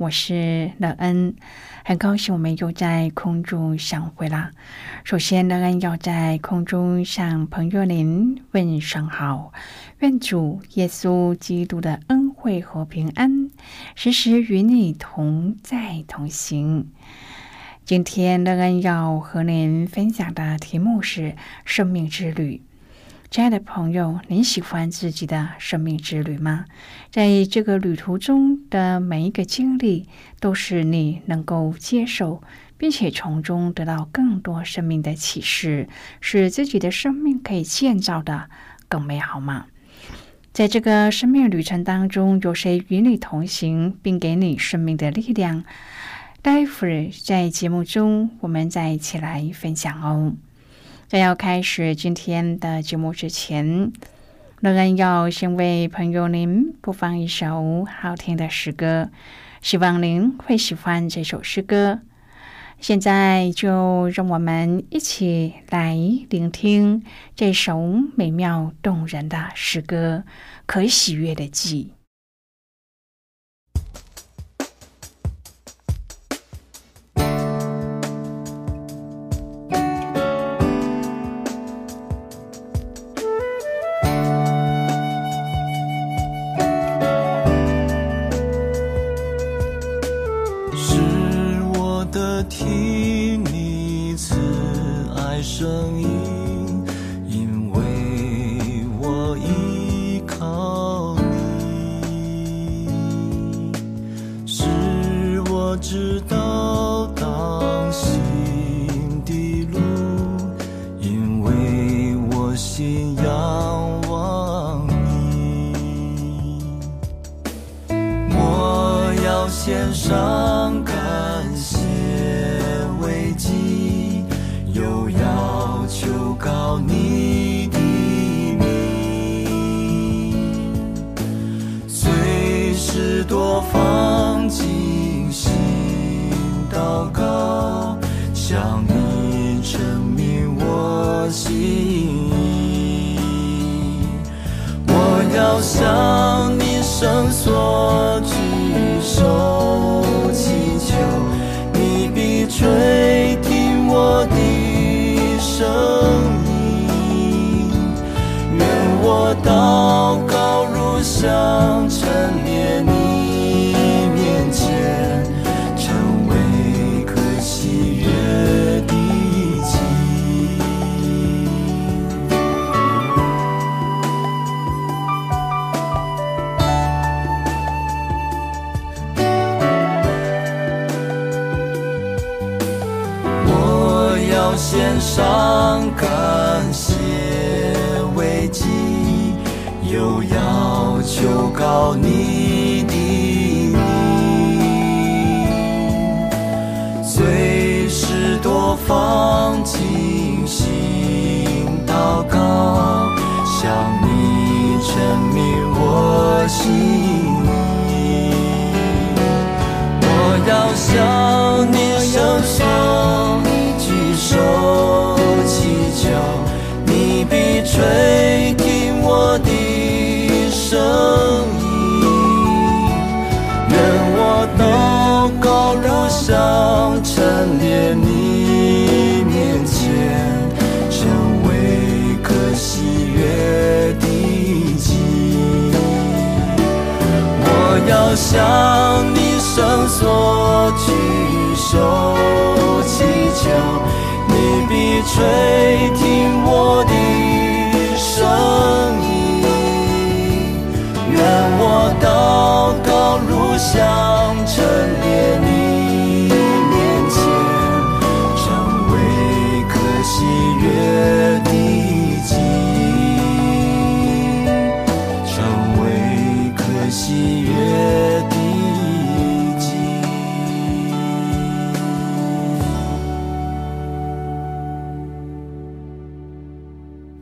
我是乐恩，很高兴我们又在空中相会啦。首先，乐恩要在空中向朋友您问声好，愿主耶稣基督的恩惠和平安时时与你同在同行。今天，乐恩要和您分享的题目是生命之旅。亲爱的朋友，您喜欢自己的生命之旅吗？在这个旅途中的每一个经历，都是你能够接受，并且从中得到更多生命的启示，使自己的生命可以建造的更美好吗？在这个生命旅程当中，有谁与你同行，并给你生命的力量？待会儿在节目中，我们再一起来分享哦。在要开始今天的节目之前，乐恩要先为朋友您播放一首好听的诗歌，希望您会喜欢这首诗歌。现在就让我们一起来聆听这首美妙动人的诗歌《可喜悦的记》。知道当心的路因为我心仰望你。我要献上向你伸缩举手祈求，你必垂听我的声音。愿我祷告如香陈列你上感谢为祭，又要求告你的名，随时多方进行祷告，向你证明我心意。我要向向你。伸缩举手祈求，你必垂听我的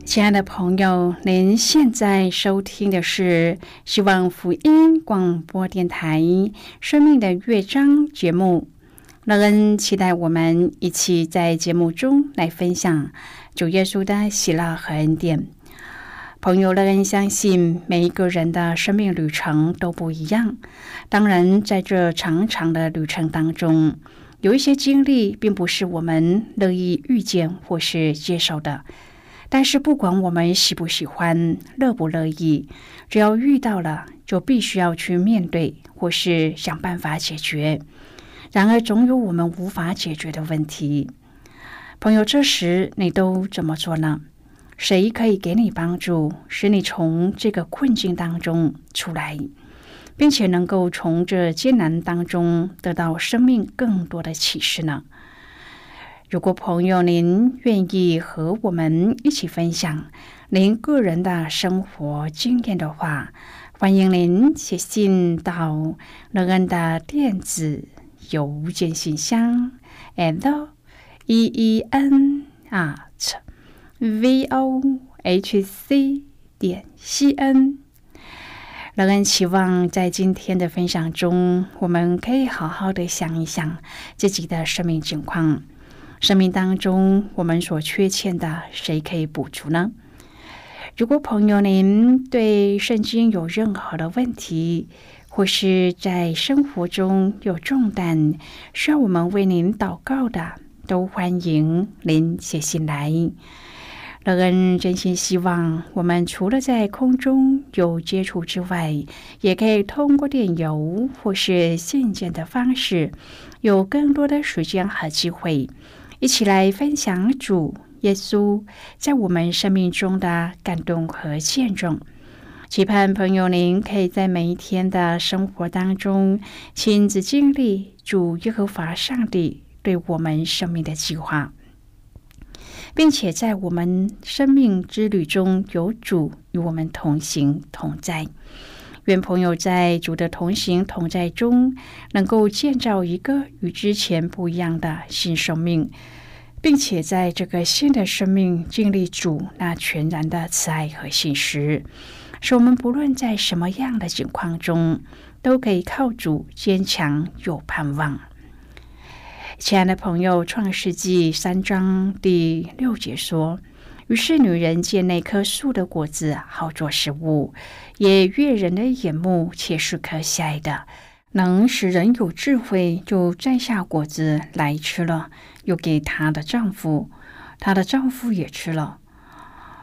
亲爱的朋友，您现在收听的是希望福音广播电台《生命的乐章》节目。乐恩期待我们一起在节目中来分享主耶稣的喜乐和恩典。朋友，乐恩相信每一个人的生命旅程都不一样。当然，在这长长的旅程当中，有一些经历并不是我们乐意遇见或是接受的。但是，不管我们喜不喜欢、乐不乐意，只要遇到了，就必须要去面对，或是想办法解决。然而，总有我们无法解决的问题。朋友，这时你都怎么做呢？谁可以给你帮助，使你从这个困境当中出来，并且能够从这艰难当中得到生命更多的启示呢？如果朋友您愿意和我们一起分享您个人的生活经验的话，欢迎您写信到乐恩的电子邮件信箱，and e e n at v o h c 点 c n。乐恩期望在今天的分享中，我们可以好好的想一想自己的生命情况。生命当中，我们所缺欠的，谁可以补足呢？如果朋友您对圣经有任何的问题，或是在生活中有重担需要我们为您祷告的，都欢迎您写信来。乐恩真心希望，我们除了在空中有接触之外，也可以通过电邮或是信件的方式，有更多的时间和机会。一起来分享主耶稣在我们生命中的感动和见证。期盼朋友您可以在每一天的生活当中亲自经历主耶和华上帝对我们生命的计划，并且在我们生命之旅中有主与我们同行同在。愿朋友在主的同行同在中，能够建造一个与之前不一样的新生命，并且在这个新的生命经历主那全然的慈爱和信实，使我们不论在什么样的境况中，都可以靠主坚强有盼望。亲爱的朋友，《创世纪》三章第六节说。于是，女人见那棵树的果子好做食物，也悦人的眼目，且是可喜爱的，能使人有智慧，就摘下果子来吃了，又给她的丈夫，她的丈夫也吃了。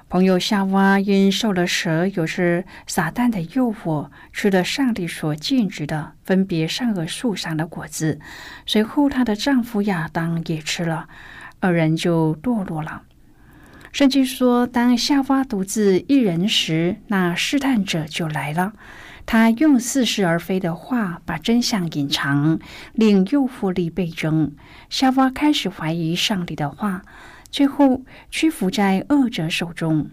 朋友夏娃因受了蛇，有时撒旦的诱惑，吃了上帝所禁止的分别善恶树上的果子，随后她的丈夫亚当也吃了，二人就堕落了。圣经说，当夏娃独自一人时，那试探者就来了。他用似是而非的话把真相隐藏，令诱惑力倍增。夏娃开始怀疑上帝的话，最后屈服在恶者手中。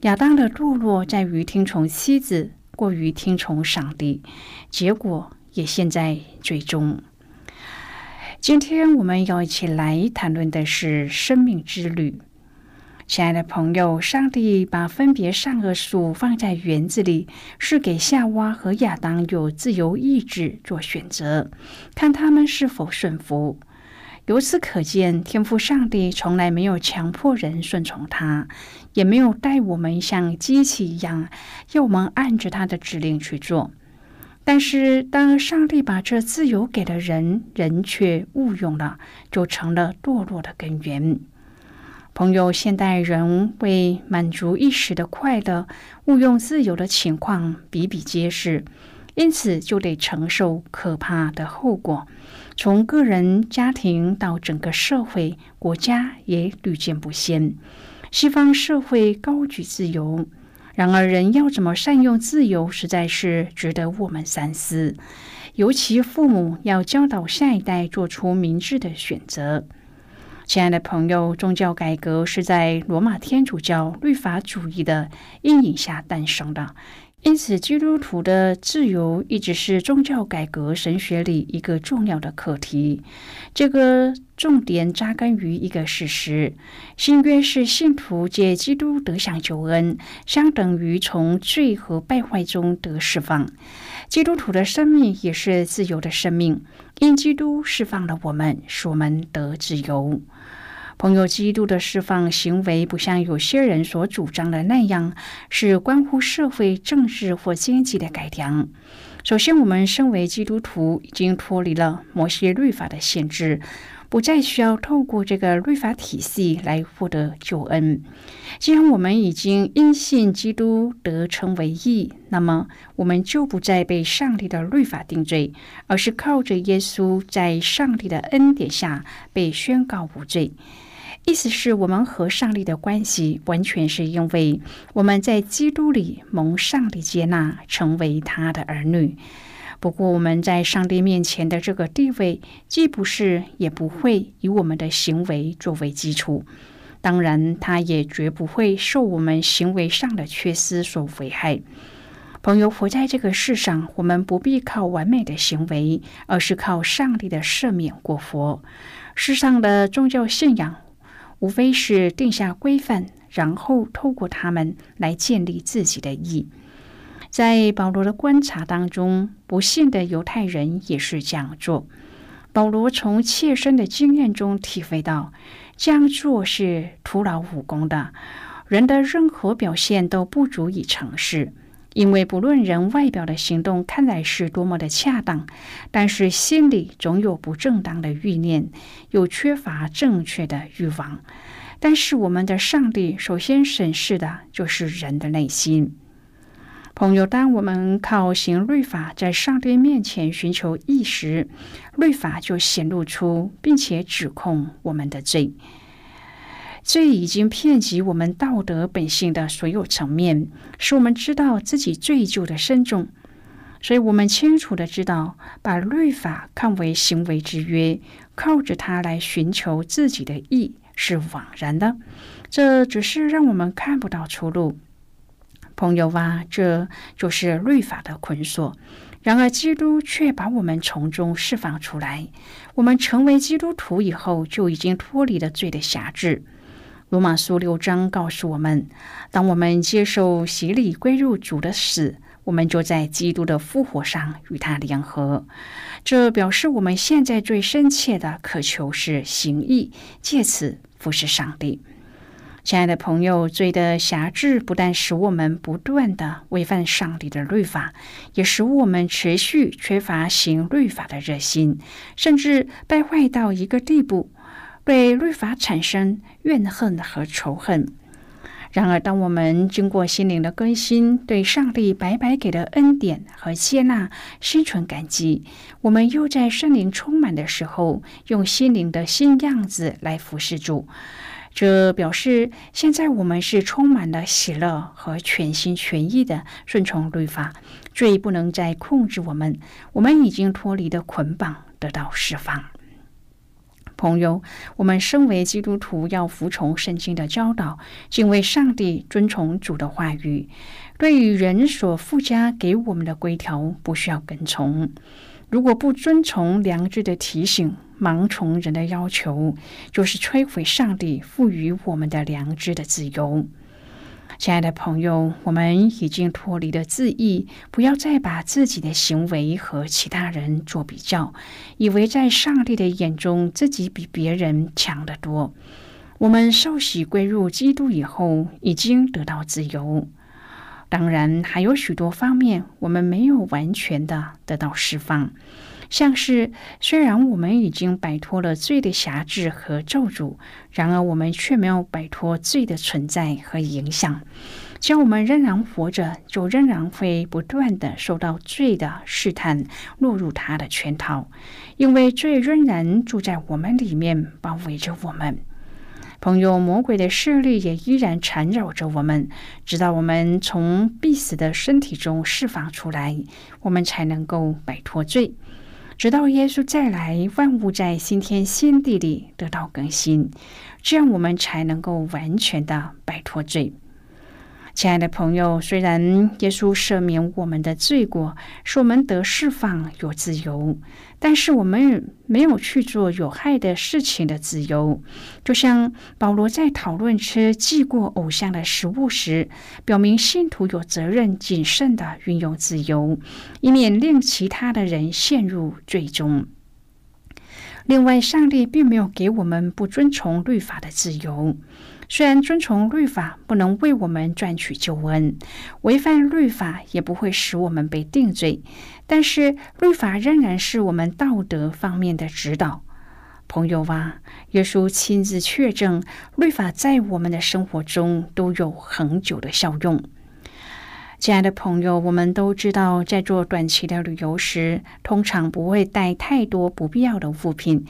亚当的堕落在于听从妻子，过于听从上帝，结果也陷在最终。今天我们要一起来谈论的是生命之旅。亲爱的朋友，上帝把分别善恶树放在园子里，是给夏娃和亚当有自由意志做选择，看他们是否顺服。由此可见，天父上帝从来没有强迫人顺从他，也没有带我们像机器一样，要我们按着他的指令去做。但是，当上帝把这自由给了人，人却误用了，就成了堕落的根源。朋友，现代人为满足一时的快乐，误用自由的情况比比皆是。因此就得承受可怕的后果。从个人、家庭到整个社会、国家也屡见不鲜。西方社会高举自由，然而人要怎么善用自由，实在是值得我们三思。尤其父母要教导下一代做出明智的选择。亲爱的朋友，宗教改革是在罗马天主教律法主义的阴影下诞生的。因此，基督徒的自由一直是宗教改革神学里一个重要的课题。这个重点扎根于一个事实：新约是信徒借基督得享救恩，相等于从罪和败坏中得释放。基督徒的生命也是自由的生命，因基督释放了我们，使我们得自由。朋友，基督的释放行为不像有些人所主张的那样，是关乎社会、政治或经济的改良。首先，我们身为基督徒，已经脱离了某些律法的限制，不再需要透过这个律法体系来获得救恩。既然我们已经因信基督得称为义，那么我们就不再被上帝的律法定罪，而是靠着耶稣在上帝的恩典下被宣告无罪。意思是我们和上帝的关系，完全是因为我们在基督里蒙上帝接纳，成为他的儿女。不过，我们在上帝面前的这个地位，既不是也不会以我们的行为作为基础。当然，他也绝不会受我们行为上的缺失所危害。朋友，活在这个世上，我们不必靠完美的行为，而是靠上帝的赦免过活。世上的宗教信仰。无非是定下规范，然后透过他们来建立自己的义。在保罗的观察当中，不幸的犹太人也是这样做。保罗从切身的经验中体会到，这样做是徒劳无功的。人的任何表现都不足以成事。因为不论人外表的行动看来是多么的恰当，但是心里总有不正当的欲念，有缺乏正确的欲望。但是我们的上帝首先审视的就是人的内心。朋友，当我们靠行律法在上帝面前寻求义时，律法就显露出并且指控我们的罪。这已经遍及我们道德本性的所有层面，使我们知道自己罪疚的深重。所以，我们清楚的知道，把律法看为行为之约，靠着它来寻求自己的义是枉然的。这只是让我们看不到出路。朋友啊，这就是律法的捆锁。然而，基督却把我们从中释放出来。我们成为基督徒以后，就已经脱离了罪的辖制。罗马书六章告诉我们：当我们接受洗礼归入主的死，我们就在基督的复活上与他联合。这表示我们现在最深切的渴求是行义，借此服侍上帝。亲爱的朋友，罪的辖制不但使我们不断的违反上帝的律法，也使我们持续缺乏行律法的热心，甚至败坏到一个地步。对律法产生怨恨和仇恨。然而，当我们经过心灵的更新，对上帝白白给的恩典和接纳心存感激，我们又在圣灵充满的时候，用心灵的新样子来服侍主。这表示现在我们是充满了喜乐和全心全意的顺从律法，罪不能再控制我们，我们已经脱离的捆绑得到释放。朋友，我们身为基督徒，要服从圣经的教导，敬畏上帝，遵从主的话语。对于人所附加给我们的规条，不需要跟从。如果不遵从良知的提醒，盲从人的要求，就是摧毁上帝赋予我们的良知的自由。亲爱的朋友，我们已经脱离了自义，不要再把自己的行为和其他人做比较，以为在上帝的眼中自己比别人强得多。我们受洗归入基督以后，已经得到自由。当然，还有许多方面我们没有完全的得到释放。像是，虽然我们已经摆脱了罪的辖制和咒诅，然而我们却没有摆脱罪的存在和影响。只要我们仍然活着，就仍然会不断的受到罪的试探，落入他的圈套，因为罪仍然住在我们里面，包围着我们。朋友，魔鬼的势力也依然缠绕着我们，直到我们从必死的身体中释放出来，我们才能够摆脱罪。直到耶稣再来，万物在新天新地里得到更新，这样我们才能够完全的摆脱罪。亲爱的朋友，虽然耶稣赦免我们的罪过，使我们得释放、有自由，但是我们没有去做有害的事情的自由。就像保罗在讨论吃祭过偶像的食物时，表明信徒有责任谨慎的运用自由，以免令其他的人陷入罪中。另外，上帝并没有给我们不遵从律法的自由。虽然遵从律法不能为我们赚取救恩，违反律法也不会使我们被定罪，但是律法仍然是我们道德方面的指导。朋友啊，耶稣亲自确证，律法在我们的生活中都有恒久的效用。亲爱的朋友，我们都知道，在做短期的旅游时，通常不会带太多不必要的物品，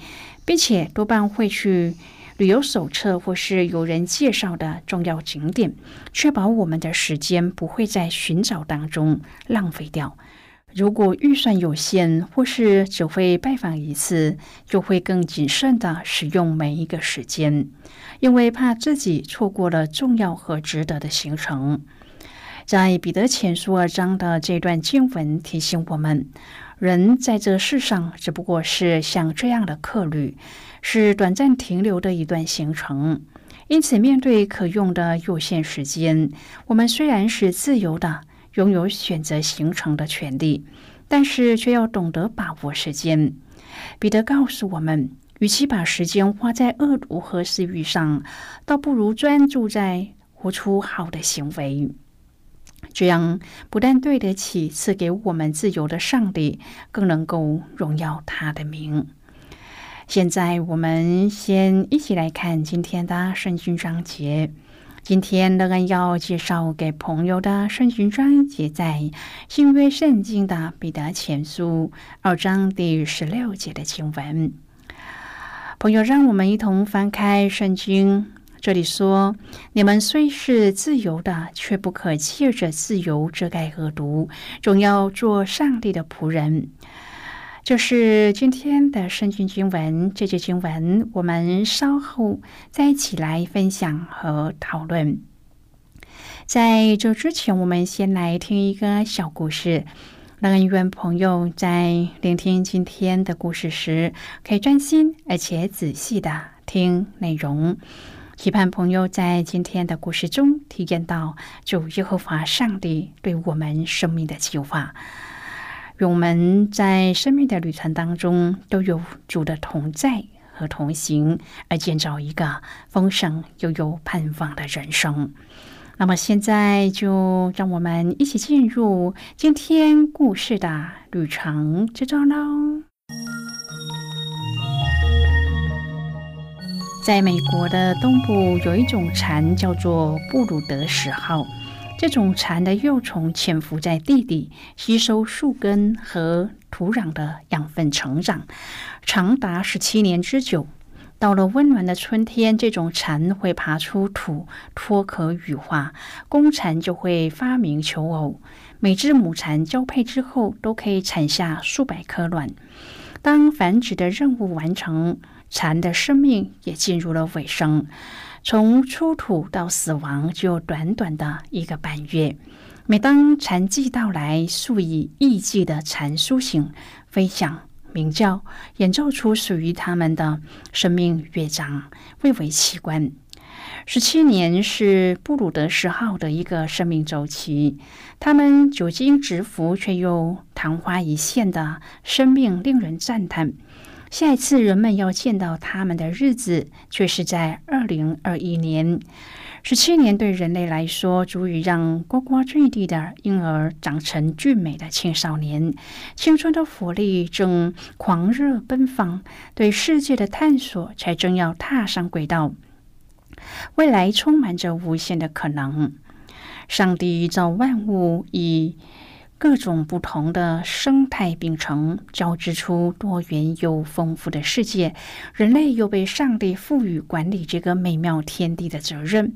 并且多半会去。旅游手册或是有人介绍的重要景点，确保我们的时间不会在寻找当中浪费掉。如果预算有限，或是只会拜访一次，就会更谨慎的使用每一个时间，因为怕自己错过了重要和值得的行程。在彼得前书二章的这段经文提醒我们：人在这世上只不过是像这样的客旅。是短暂停留的一段行程，因此面对可用的有限时间，我们虽然是自由的，拥有选择行程的权利，但是却要懂得把握时间。彼得告诉我们，与其把时间花在恶毒和私欲上，倒不如专注在活出好的行为。这样不但对得起赐给我们自由的上帝，更能够荣耀他的名。现在我们先一起来看今天的圣经章节。今天乐恩要介绍给朋友的圣经章节，在新约圣经的彼得前书二章第十六节的经文。朋友，让我们一同翻开圣经。这里说：“你们虽是自由的，却不可借着自由遮盖恶毒，总要做上帝的仆人。”就是今天的圣经经文，这节经文我们稍后再一起来分享和讨论。在这之前，我们先来听一个小故事，让愿朋友在聆听今天的故事时，可以专心而且仔细的听内容。期盼朋友在今天的故事中体验到主耶和华上帝对我们生命的计划。我们在生命的旅程当中都有主的同在和同行，而建造一个丰盛又有盼望的人生。那么，现在就让我们一起进入今天故事的旅程之中喽。在美国的东部，有一种蝉叫做布鲁德十号。这种蝉的幼虫潜伏在地底，吸收树根和土壤的养分成长，长达十七年之久。到了温暖的春天，这种蝉会爬出土，脱壳羽化，公蝉就会发明求偶。每只母蝉交配之后，都可以产下数百颗卵。当繁殖的任务完成，蝉的生命也进入了尾声。从出土到死亡，就短短的一个半月。每当蝉季到来，数以亿计的蝉苏醒、飞翔、鸣叫，演奏出属于它们的生命乐章，蔚为奇观。十七年是布鲁德十号的一个生命周期，它们久经蛰伏却又昙花一现的生命，令人赞叹。下一次人们要见到他们的日子，却是在二零二一年。十七年对人类来说，足以让呱呱坠地的婴儿长成俊美的青少年。青春的活力正狂热奔放，对世界的探索才正要踏上轨道。未来充满着无限的可能。上帝造万物以各种不同的生态并成，交织出多元又丰富的世界。人类又被上帝赋予管理这个美妙天地的责任。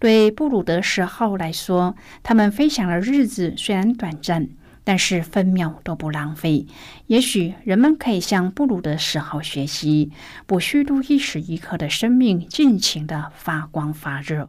对布鲁德十号来说，他们飞翔的日子虽然短暂，但是分秒都不浪费。也许人们可以向布鲁德十号学习，不虚度一时一刻的生命，尽情的发光发热。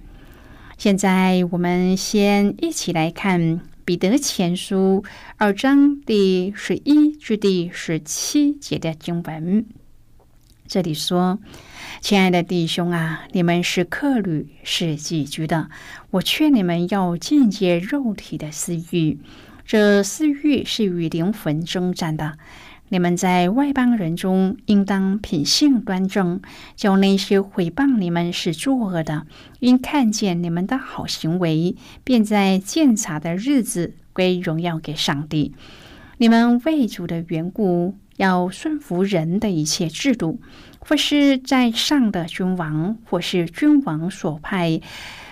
现在我们先一起来看《彼得前书》二章第十一至第十七节的经文。这里说：“亲爱的弟兄啊，你们是客旅，是寄居的。我劝你们要禁戒肉体的私欲，这私欲是与灵魂征战的。”你们在外邦人中，应当品性端正，叫那些毁谤你们是作恶的，因看见你们的好行为，便在鉴察的日子归荣耀给上帝。你们为主的缘故，要顺服人的一切制度，或是在上的君王，或是君王所派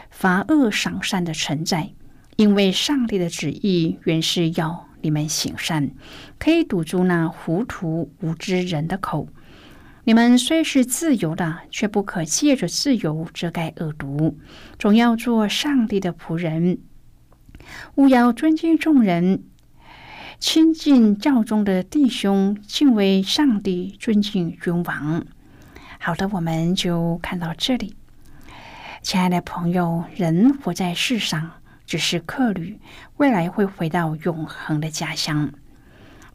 罚恶赏善的臣宰，因为上帝的旨意原是要。你们行善，可以堵住那糊涂无知人的口。你们虽是自由的，却不可借着自由遮盖恶毒，总要做上帝的仆人。勿要尊敬众人，亲近教中的弟兄，敬畏上帝，尊敬君王。好的，我们就看到这里。亲爱的朋友，人活在世上。只是客旅，未来会回到永恒的家乡。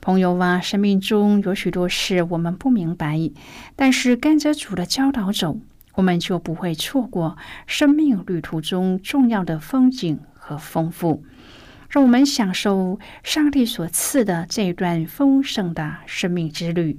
朋友啊，生命中有许多事我们不明白，但是跟着主的教导走，我们就不会错过生命旅途中重要的风景和丰富。让我们享受上帝所赐的这段丰盛的生命之旅。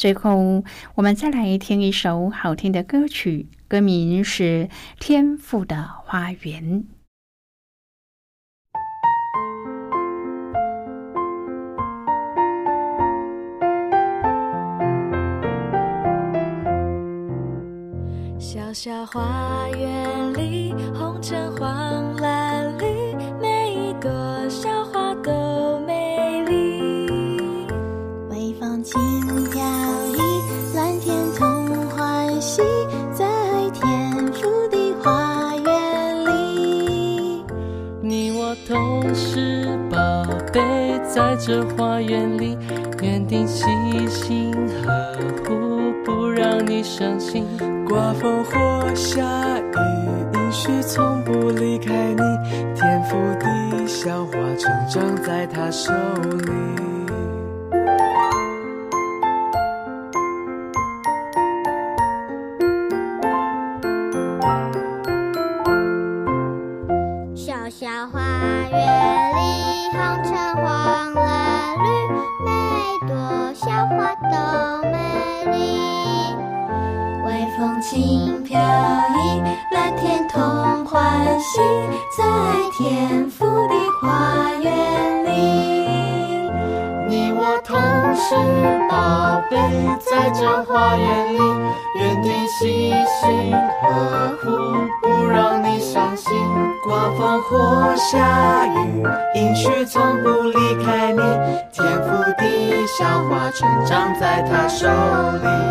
最后，我们再来听一首好听的歌曲，歌名是《天赋的花园》。小小花园里，红橙黄花园里，园地细心呵护，不让你伤心。刮风或下雨，阴絮从不离开你。天赋地小花，成长在他手里。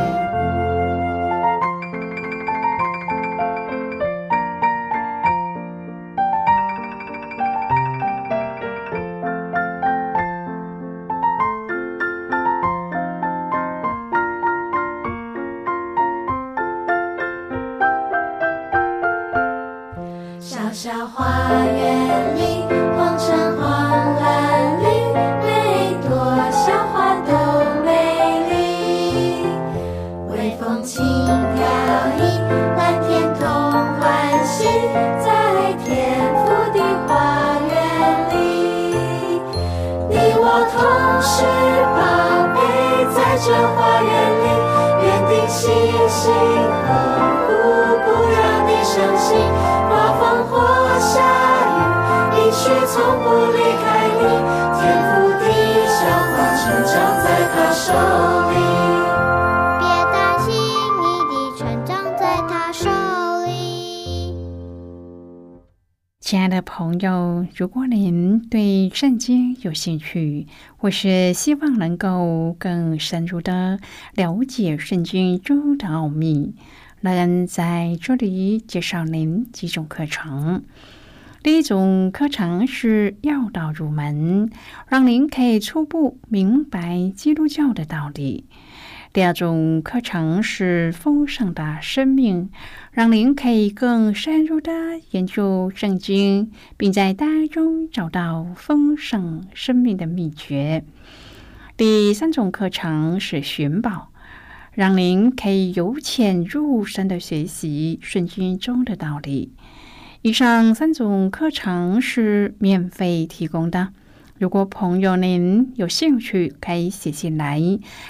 从不离开你。天赋的小花成长在他手里，别担心，你的成长在他手里。亲爱的朋友，如果您对圣经有兴趣，或是希望能够更深入的了解圣经中的奥秘。那恩在这里介绍您几种课程。第一种课程是要道入门，让您可以初步明白基督教的道理；第二种课程是丰盛的生命，让您可以更深入的研究圣经，并在当中找到丰盛生命的秘诀；第三种课程是寻宝。让您可以由浅入深的学习圣经中的道理。以上三种课程是免费提供的。如果朋友您有兴趣，可以写信来。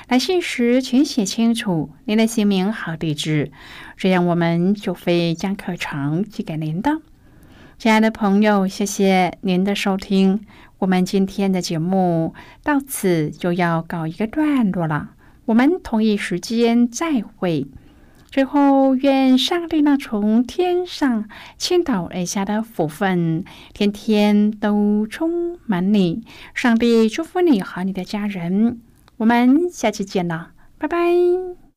来信时请写清楚您的姓名和地址，这样我们就会将课程寄给您的。亲爱的朋友，谢谢您的收听。我们今天的节目到此就要告一个段落了。我们同一时间再会。最后，愿上帝那从天上倾倒而下的福分，天天都充满你。上帝祝福你和你的家人。我们下期见了，拜拜。